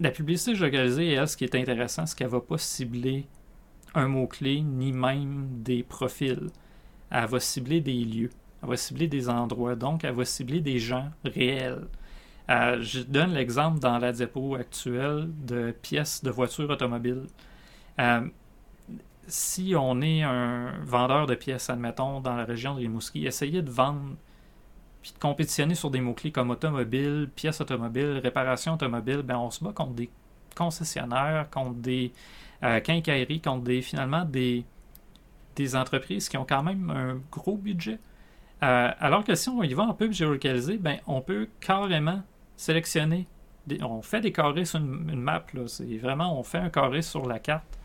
la publicité localisée, elle, ce qui est intéressant, c'est qu'elle ne va pas cibler un mot-clé, ni même des profils. Elle va cibler des lieux. Elle va cibler des endroits. Donc, elle va cibler des gens réels. Euh, je donne l'exemple dans la diapo actuelle de pièces de voitures automobiles. Euh, si on est un vendeur de pièces, admettons, dans la région de Rimouski, essayez de vendre puis de compétitionner sur des mots-clés comme automobile, pièces automobiles, réparation automobile, ben on se bat contre des concessionnaires, contre des euh, quincailleries contre des, finalement des, des entreprises qui ont quand même un gros budget. Euh, alors que si on y va en pub géolocalisé, ben, on peut carrément sélectionner. on fait des carrés sur une, map. C'est vraiment, on fait un carré sur la carte.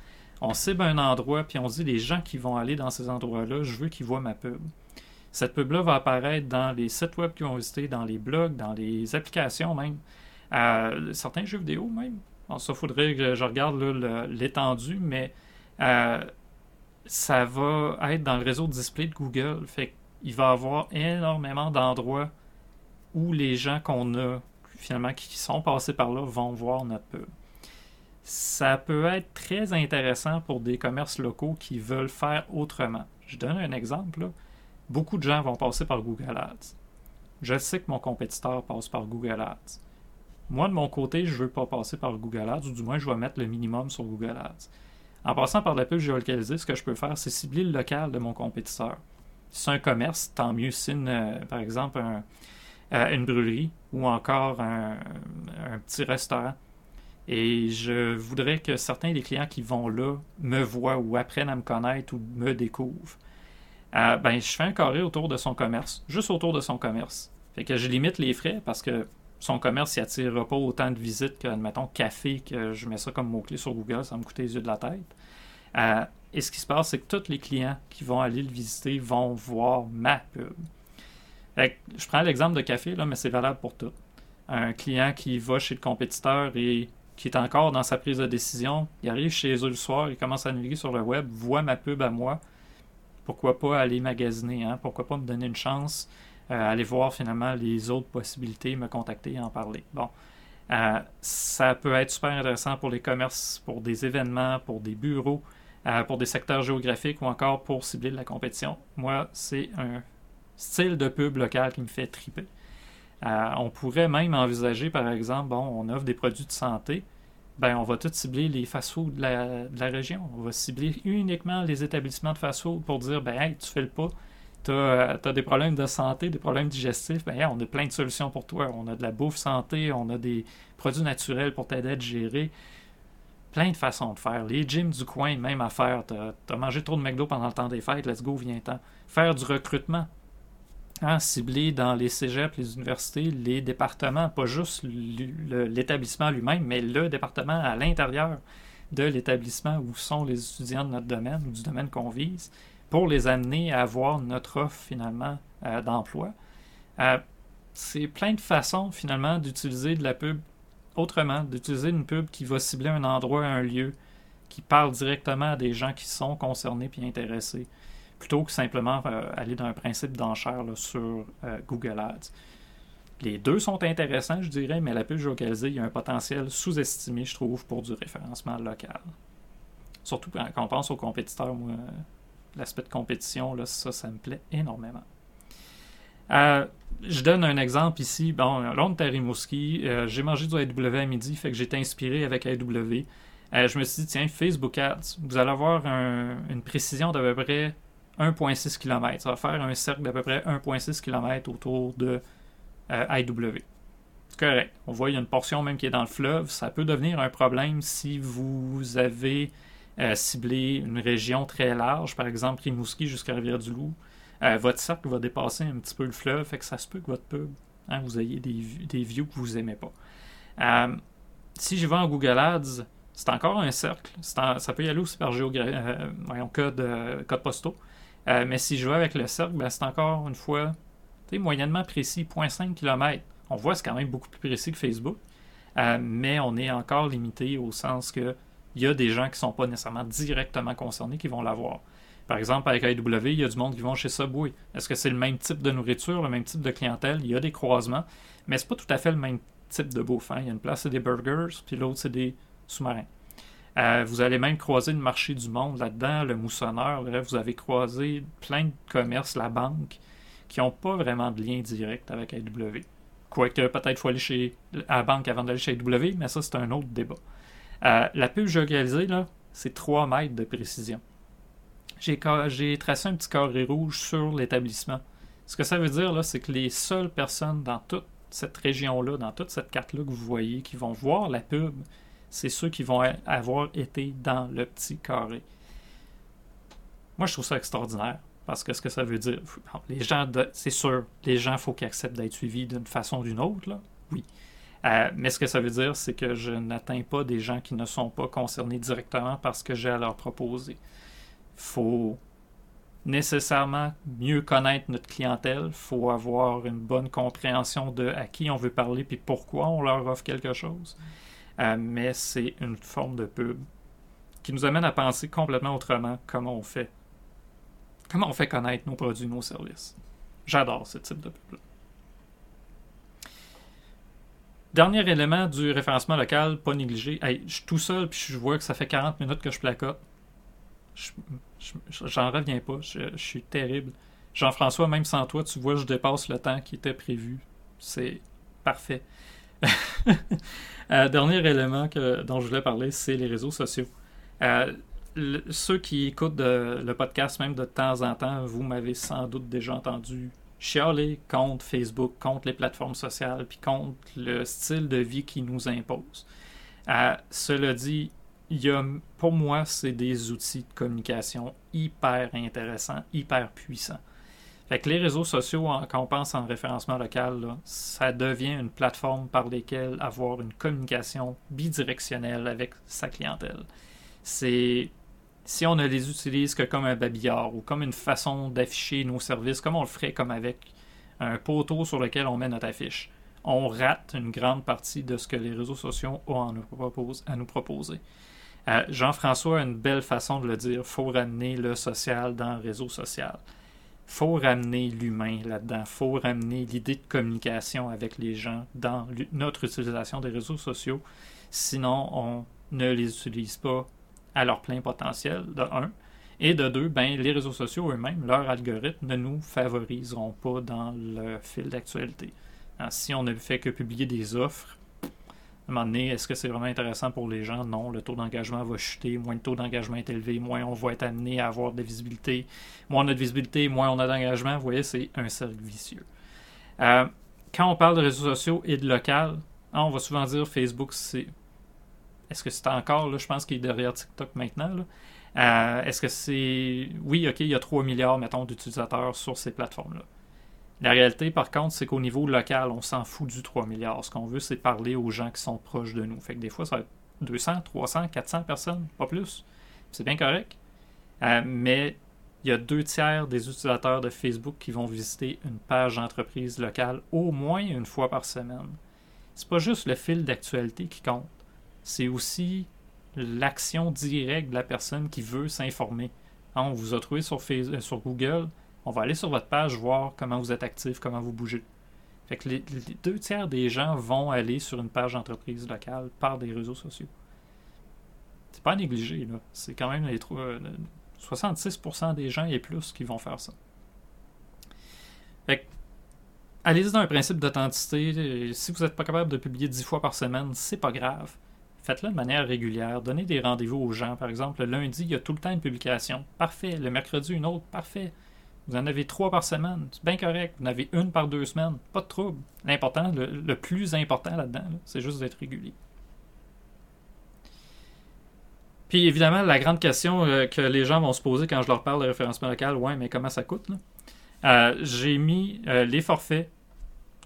On cible un endroit, puis on dit les gens qui vont aller dans ces endroits-là, je veux qu'ils voient ma pub. Cette pub-là va apparaître dans les sites web qu'ils vont visiter, dans les blogs, dans les applications même, certains jeux vidéo même. Bon, ça, faudrait que je regarde l'étendue, mais euh, ça va être dans le réseau de display de Google. Fait qu'il va y avoir énormément d'endroits où les gens qu'on a, finalement, qui sont passés par là, vont voir notre pub. Ça peut être très intéressant pour des commerces locaux qui veulent faire autrement. Je donne un exemple. Beaucoup de gens vont passer par Google Ads. Je sais que mon compétiteur passe par Google Ads. Moi, de mon côté, je ne veux pas passer par Google Ads, ou du moins, je vais mettre le minimum sur Google Ads. En passant par la pub géolocalisée, ce que je peux faire, c'est cibler le local de mon compétiteur. Si c'est un commerce, tant mieux. Si, par exemple, euh, une brûlerie ou encore un, petit restaurant, et je voudrais que certains des clients qui vont là me voient ou apprennent à me connaître ou me découvrent. Euh, ben, je fais un carré autour de son commerce, juste autour de son commerce. Fait que je limite les frais parce que son commerce n'attirera pas autant de visites que, admettons, café, que je mets ça comme mot-clé sur Google, ça me coûte les yeux de la tête. Euh, et ce qui se passe, c'est que tous les clients qui vont aller le visiter vont voir ma pub. je prends l'exemple de café, là, mais c'est valable pour tout. Un client qui va chez le compétiteur et qui est encore dans sa prise de décision, il arrive chez eux le soir, il commence à naviguer sur le web, voit ma pub à moi. Pourquoi pas aller magasiner, hein? pourquoi pas me donner une chance, euh, aller voir finalement les autres possibilités, me contacter et en parler. Bon. Euh, ça peut être super intéressant pour les commerces, pour des événements, pour des bureaux, euh, pour des secteurs géographiques ou encore pour cibler de la compétition. Moi, c'est un style de pub local qui me fait triper. Euh, on pourrait même envisager, par exemple, bon, on offre des produits de santé, ben, on va tout cibler les fast-foods de la, région. On va cibler uniquement les établissements de fast-food pour dire, ben, hey, tu fais le pas, tu as, euh, des problèmes de santé, des problèmes digestifs, ben, on a plein de solutions pour toi. On a de la bouffe santé, on a des produits naturels pour t'aider à gérer. Plein de façons de faire. Les gyms du coin, même à faire. Tu as, mangé trop de McDo pendant le temps des fêtes, let's go, viens-t'en. Faire du recrutement cibler dans les cégeps, les universités, les départements, pas juste l'établissement lui-même, mais le département à l'intérieur de l'établissement où sont les étudiants de notre domaine ou du domaine qu'on vise, pour les amener à avoir notre offre finalement euh, d'emploi. Euh, c'est plein de façons finalement d'utiliser de la pub autrement, d'utiliser une pub qui va cibler un endroit, un lieu, qui parle directement à des gens qui sont concernés et intéressés plutôt que simplement euh, aller dans un principe d'enchère sur euh, Google Ads. Les deux sont intéressants, je dirais, mais la pub localisée, il y a un potentiel sous-estimé, je trouve, pour du référencement local. Surtout quand on pense aux compétiteurs, moi, l'aspect de compétition, là, ça, ça me plaît énormément. Euh, je donne un exemple ici. Bon, là, on Rimouski. j'ai mangé du AW à midi, fait que été inspiré avec AW. je me suis dit, tiens, Facebook Ads, vous allez avoir une précision d'à peu près 1,6 km. Ça va faire un cercle d'à peu près 1,6 km autour de euh, IW. C'est correct. On voit qu'il y a une portion même qui est dans le fleuve. Ça peut devenir un problème si vous avez euh, ciblé une région très large, par exemple Rimouski jusqu'à Rivière-du-Loup. Euh, votre cercle va dépasser un petit peu le fleuve, fait que ça se peut que votre pub, hein, vous ayez des, des, views que vous n'aimez pas. si je vais en Google Ads, c'est encore un cercle. ça peut y aller aussi par code, code postaux. Euh, mais si je vais avec le cercle, ben, c'est encore une fois moyennement précis, 0.5 km. On voit c'est quand même beaucoup plus précis que Facebook, euh, mais on est encore limité au sens que il y a des gens qui ne sont pas nécessairement directement concernés qui vont l'avoir. Par exemple, avec AEW, il y a du monde qui vont chez Subway. Est-ce que c'est le même type de nourriture, le même type de clientèle? Il y a des croisements, mais c'est pas tout à fait le même type de bouffe. Hein. Il y a une place, c'est des burgers, puis l'autre, c'est des sous-marins. Euh, vous allez même croiser le marché du monde là-dedans, le moussonneur. Bref, vous avez croisé plein de commerces, la banque, qui n'ont pas vraiment de lien direct avec AW. Quoique peut-être faut aller chez, la banque avant d'aller chez AW, mais ça, c'est un autre débat. Euh, la pub géolocalisée, là, c'est 3 mètres de précision. J'ai, tracé un petit carré rouge sur l'établissement. Ce que ça veut dire, là, c'est que les seules personnes dans toute cette région-là, dans toute cette carte-là que vous voyez, qui vont voir la pub, c'est ceux qui vont avoir été dans le petit carré. Moi, je trouve ça extraordinaire. Parce que ce que ça veut dire, les gens, c'est sûr, les gens, faut qu'ils acceptent d'être suivis d'une façon ou d'une autre, là. oui. Euh, mais ce que ça veut dire, c'est que je n'atteins pas des gens qui ne sont pas concernés directement par ce que j'ai à leur proposer. Faut nécessairement mieux connaître notre clientèle, faut avoir une bonne compréhension de à qui on veut parler puis pourquoi on leur offre quelque chose. Euh, mais c'est une forme de pub qui nous amène à penser complètement autrement comment on fait. Comment on fait connaître nos produits, nos services. J'adore ce type de pub-là. dernier élément du référencement local, pas négligé. je suis tout seul, puis je vois que ça fait 40 minutes que je placote. J'en reviens pas. Je, suis terrible. Jean-François, même sans toi, tu vois, je dépasse le temps qui était prévu. C'est parfait. euh, dernier élément dont je voulais parler, c'est les réseaux sociaux. Euh, ceux qui écoutent le podcast, même de temps en temps, vous m'avez sans doute déjà entendu chialer contre Facebook, contre les plateformes sociales, puis contre le style de vie qui nous impose. Euh, cela dit, y a, pour moi, c'est des outils de communication hyper intéressants, hyper puissants. Fait les réseaux sociaux, quand on pense en référencement local, ça devient une plateforme par laquelle avoir une communication bidirectionnelle avec sa clientèle. C'est si on ne les utilise que comme un babillard ou comme une façon d'afficher nos services, comme on le ferait comme avec un poteau sur lequel on met notre affiche, on rate une grande partie de ce que les réseaux sociaux ont à nous, proposer. Euh, Jean-François a une belle façon de le dire. Faut ramener le social dans le réseau social. Faut ramener l'humain là-dedans. Faut ramener l'idée de communication avec les gens dans notre utilisation des réseaux sociaux. Sinon, on ne les utilise pas à leur plein potentiel, de un. Et de deux, ben, les réseaux sociaux eux-mêmes, leurs algorithmes ne nous favoriseront pas dans le fil d'actualité. Hein, si on ne fait que publier des offres, à un est-ce que c'est vraiment intéressant pour les gens? Non, le taux d'engagement va chuter, moins le taux d'engagement est élevé, moins on va être amené à avoir de visibilité. Moins on a de visibilité, moins on a d'engagement. Vous voyez, c'est un cercle vicieux. Euh, quand on parle de réseaux sociaux et de local, hein, on va souvent dire Facebook, c'est est-ce que c'est encore, là, je pense qu'il est derrière TikTok maintenant, euh, est-ce que c'est. Oui, OK, il y a 3 milliards, mettons, d'utilisateurs sur ces plateformes-là. La réalité, par contre, c'est qu'au niveau local, on s'en fout du 3 milliards. Ce qu'on veut, c'est parler aux gens qui sont proches de nous. Fait que des fois, ça va être 200, 300, 400 personnes, pas plus. C'est bien correct. Euh, mais il y a deux tiers des utilisateurs de Facebook qui vont visiter une page d'entreprise locale au moins une fois par semaine. C'est pas juste le fil d'actualité qui compte c'est aussi l'action directe de la personne qui veut s'informer. Hein, on vous a trouvé sur, Facebook, euh, sur Google, on va aller sur votre page voir comment vous êtes actif, comment vous bougez. Fait que les, deux tiers des gens vont aller sur une page d'entreprise locale par des réseaux sociaux. C'est pas à négliger, là. C'est quand même les 66% euh, des gens et plus qui vont faire ça. Fait que, allez-y dans un principe d'authenticité. Si vous n'êtes pas capable de publier 10 fois par semaine, c'est pas grave faites-le de manière régulière. Donnez des rendez-vous aux gens. Par exemple, le lundi, il y a tout le temps une publication. Parfait. Le mercredi, une autre. Parfait. Vous en avez trois par semaine. C'est bien correct. Vous en avez une par deux semaines. Pas de trouble. L'important, le, plus important là-dedans, c'est juste d'être régulier. Puis évidemment, la grande question euh, que les gens vont se poser quand je leur parle de référencement local, ouais, mais comment ça coûte? Euh, j'ai mis euh, les forfaits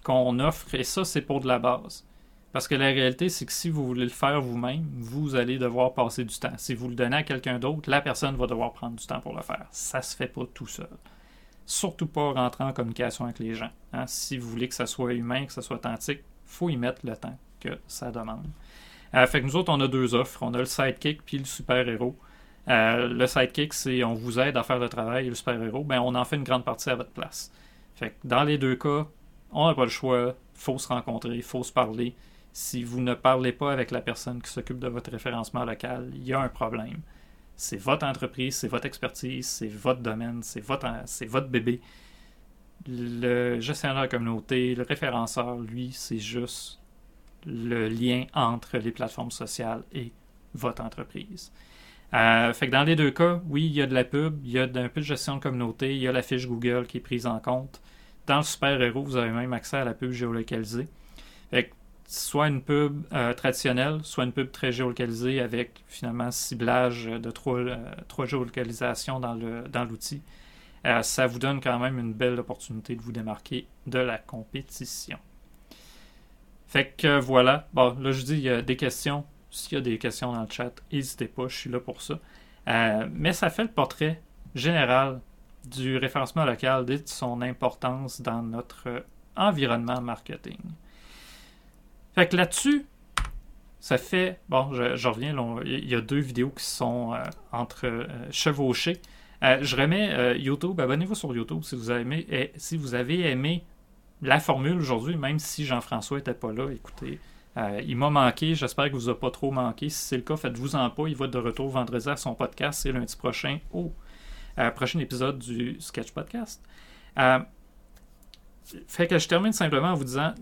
qu'on offre et ça, c'est pour de la base. Parce que la réalité, c'est que si vous voulez le faire vous-même, vous allez devoir passer du temps. Si vous le donnez à quelqu'un d'autre, la personne va devoir prendre du temps pour le faire. Ça se fait pas tout seul. Surtout pas rentrer en communication avec les gens. Hein. Si vous voulez que ça soit humain, que ça soit authentique, faut y mettre le temps que ça demande. Euh, fait que nous autres, on a deux offres. On a le sidekick puis le super-héros. Euh, le sidekick, c'est on vous aide à faire le travail et le super-héros, ben on en fait une grande partie à votre place. Fait que dans les deux cas, on n'a pas le choix, faut se rencontrer, il faut se parler si vous ne parlez pas avec la personne qui s'occupe de votre référencement local, il y a un problème. C'est votre entreprise, c'est votre expertise, c'est votre domaine, c'est votre, votre bébé. Le gestionnaire de communauté, le référenceur, lui, c'est juste le lien entre les plateformes sociales et votre entreprise. Euh, fait que dans les deux cas, oui, il y a de la pub, il y a un peu de gestion de communauté, il y a la fiche Google qui est prise en compte. Dans le super héros, vous avez même accès à la pub géolocalisée. Fait que soit une pub euh, traditionnelle, soit une pub très géolocalisée avec finalement ciblage de trois, euh, trois géolocalisations dans l'outil. Dans euh, ça vous donne quand même une belle opportunité de vous démarquer de la compétition. Fait que voilà. Bon, là je dis, il y a des questions. S'il y a des questions dans le chat, n'hésitez pas, je suis là pour ça. mais ça fait le portrait général du référencement local et de son importance dans notre environnement marketing. Fait que là-dessus, ça fait. Bon, je, reviens, il y a deux vidéos qui sont euh, entre euh, chevauchées. Euh, je remets YouTube, abonnez-vous sur YouTube si vous avez aimé, et, si vous avez aimé la formule aujourd'hui, même si Jean-François n'était pas là, écoutez, il m'a manqué, j'espère qu'il vous a pas trop manqué. Si c'est le cas, faites-vous-en pas. Il va être de retour vendredi à son podcast et lundi prochain au prochain épisode du Sketch Podcast. fait que je termine simplement en vous disant,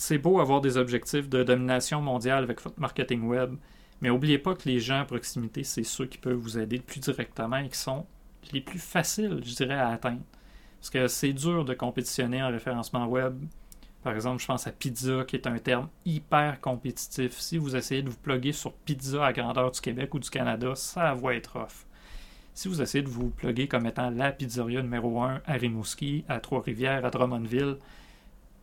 c'est beau avoir des objectifs de domination mondiale avec votre marketing web, mais n'oubliez pas que les gens à proximité, c'est ceux qui peuvent vous aider le plus directement et qui sont les plus faciles, je dirais, à atteindre. Parce que c'est dur de compétitionner en référencement web. Par exemple, je pense à Pizza, qui est un terme hyper compétitif. Si vous essayez de vous plugger sur Pizza à grandeur du Québec ou du Canada, ça va être off. Si vous essayez de vous plugger comme étant la pizzeria numéro 1 à Rimouski, à Trois-Rivières, à Drummondville,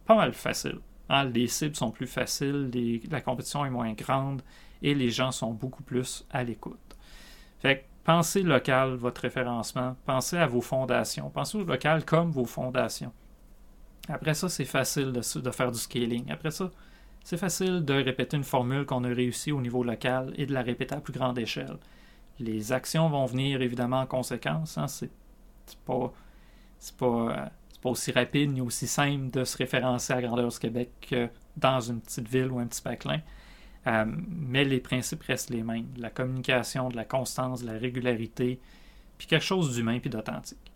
pas mal facile. Hein, les cibles sont plus faciles, la compétition est moins grande et les gens sont beaucoup plus à l'écoute. Fait que pensez local, votre référencement, pensez à vos fondations, pensez au local comme vos fondations. Après ça, c'est facile de, faire du scaling. Après ça, c'est facile de répéter une formule qu'on a réussi au niveau local et de la répéter à plus grande échelle. Les actions vont venir évidemment en conséquence. Hein, c'est pas, pas euh, c'est pas aussi rapide ni aussi simple de se référencer à grandeur du Québec que dans une petite ville ou un petit paclin. Euh, mais les principes restent les mêmes. la communication, de la constance, de la régularité, puis quelque chose d'humain puis d'authentique.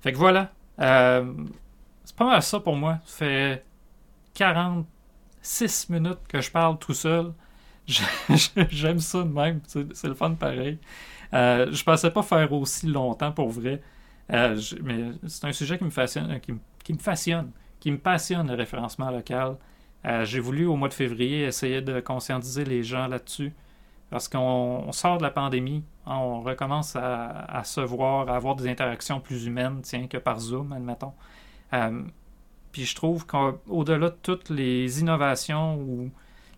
Fait que voilà. Euh, c'est pas mal ça pour moi. Ça fait 46 minutes que je parle tout seul. J'aime ça de même. C'est le fun pareil. Euh, je pensais pas faire aussi longtemps pour vrai. Euh, mais c'est un sujet qui me fascine, euh, qui, me fascine, qui me passionne le référencement local. Euh, j'ai voulu au mois de février essayer de conscientiser les gens là-dessus. Parce qu'on sort de la pandémie, hein, on recommence à, se voir, à avoir des interactions plus humaines, tiens, que par Zoom, admettons. puis je trouve qu'au-delà de toutes les innovations ou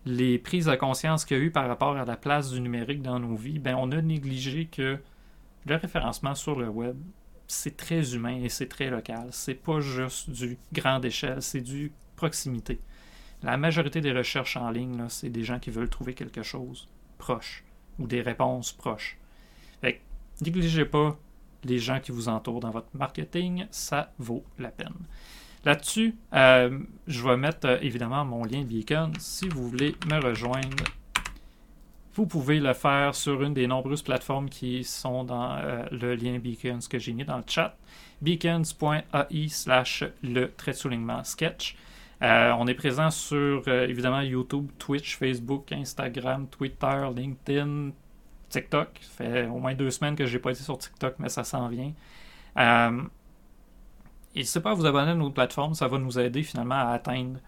les prises de conscience qu'il y a eu par rapport à la place du numérique dans nos vies, ben on a négligé que le référencement sur le web, c'est très humain et c'est très local. C'est pas juste du grande échelle, c'est du proximité. La majorité des recherches en ligne, c'est des gens qui veulent trouver quelque chose proche ou des réponses proches. Fait négligez pas les gens qui vous entourent dans votre marketing, ça vaut la peine. Là-dessus, euh, je vais mettre euh, évidemment mon lien Beacon si vous voulez me rejoindre vous pouvez le faire sur une des nombreuses plateformes qui sont dans euh, le lien Beacons que j'ai mis dans le chat. beacons.ai slash le trait de soulignement sketch. Euh, on est présent sur euh, évidemment YouTube, Twitch, Facebook, Instagram, Twitter, LinkedIn, TikTok. Ça fait au moins deux semaines que je n'ai pas été sur TikTok, mais ça s'en vient. N'hésitez pas à vous abonner à nos plateformes, ça va nous aider finalement à atteindre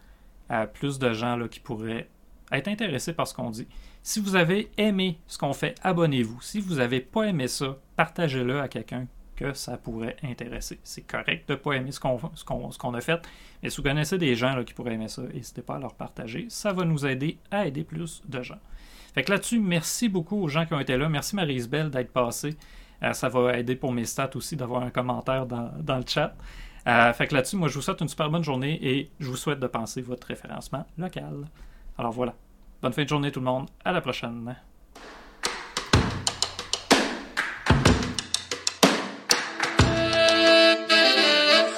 plus de gens là, qui pourraient être intéressés par ce qu'on dit. Si vous avez aimé ce qu'on fait, abonnez-vous. Si vous n'avez pas aimé ça, partagez-le à quelqu'un que ça pourrait intéresser. C'est correct de ne pas aimer ce qu'on a fait, mais si vous connaissez des gens qui pourraient aimer ça, n'hésitez pas à leur partager. Ça va nous aider à aider plus de gens. Fait que là-dessus, merci beaucoup aux gens qui ont été là. Merci Marie-Isabelle d'être passée. Euh, ça va aider pour mes stats aussi d'avoir un commentaire dans, le chat. Euh, fait que là-dessus, moi, je vous souhaite une super bonne journée et je vous souhaite de penser votre référencement local. Alors voilà. Bonne fin de journée tout le monde. À la prochaine.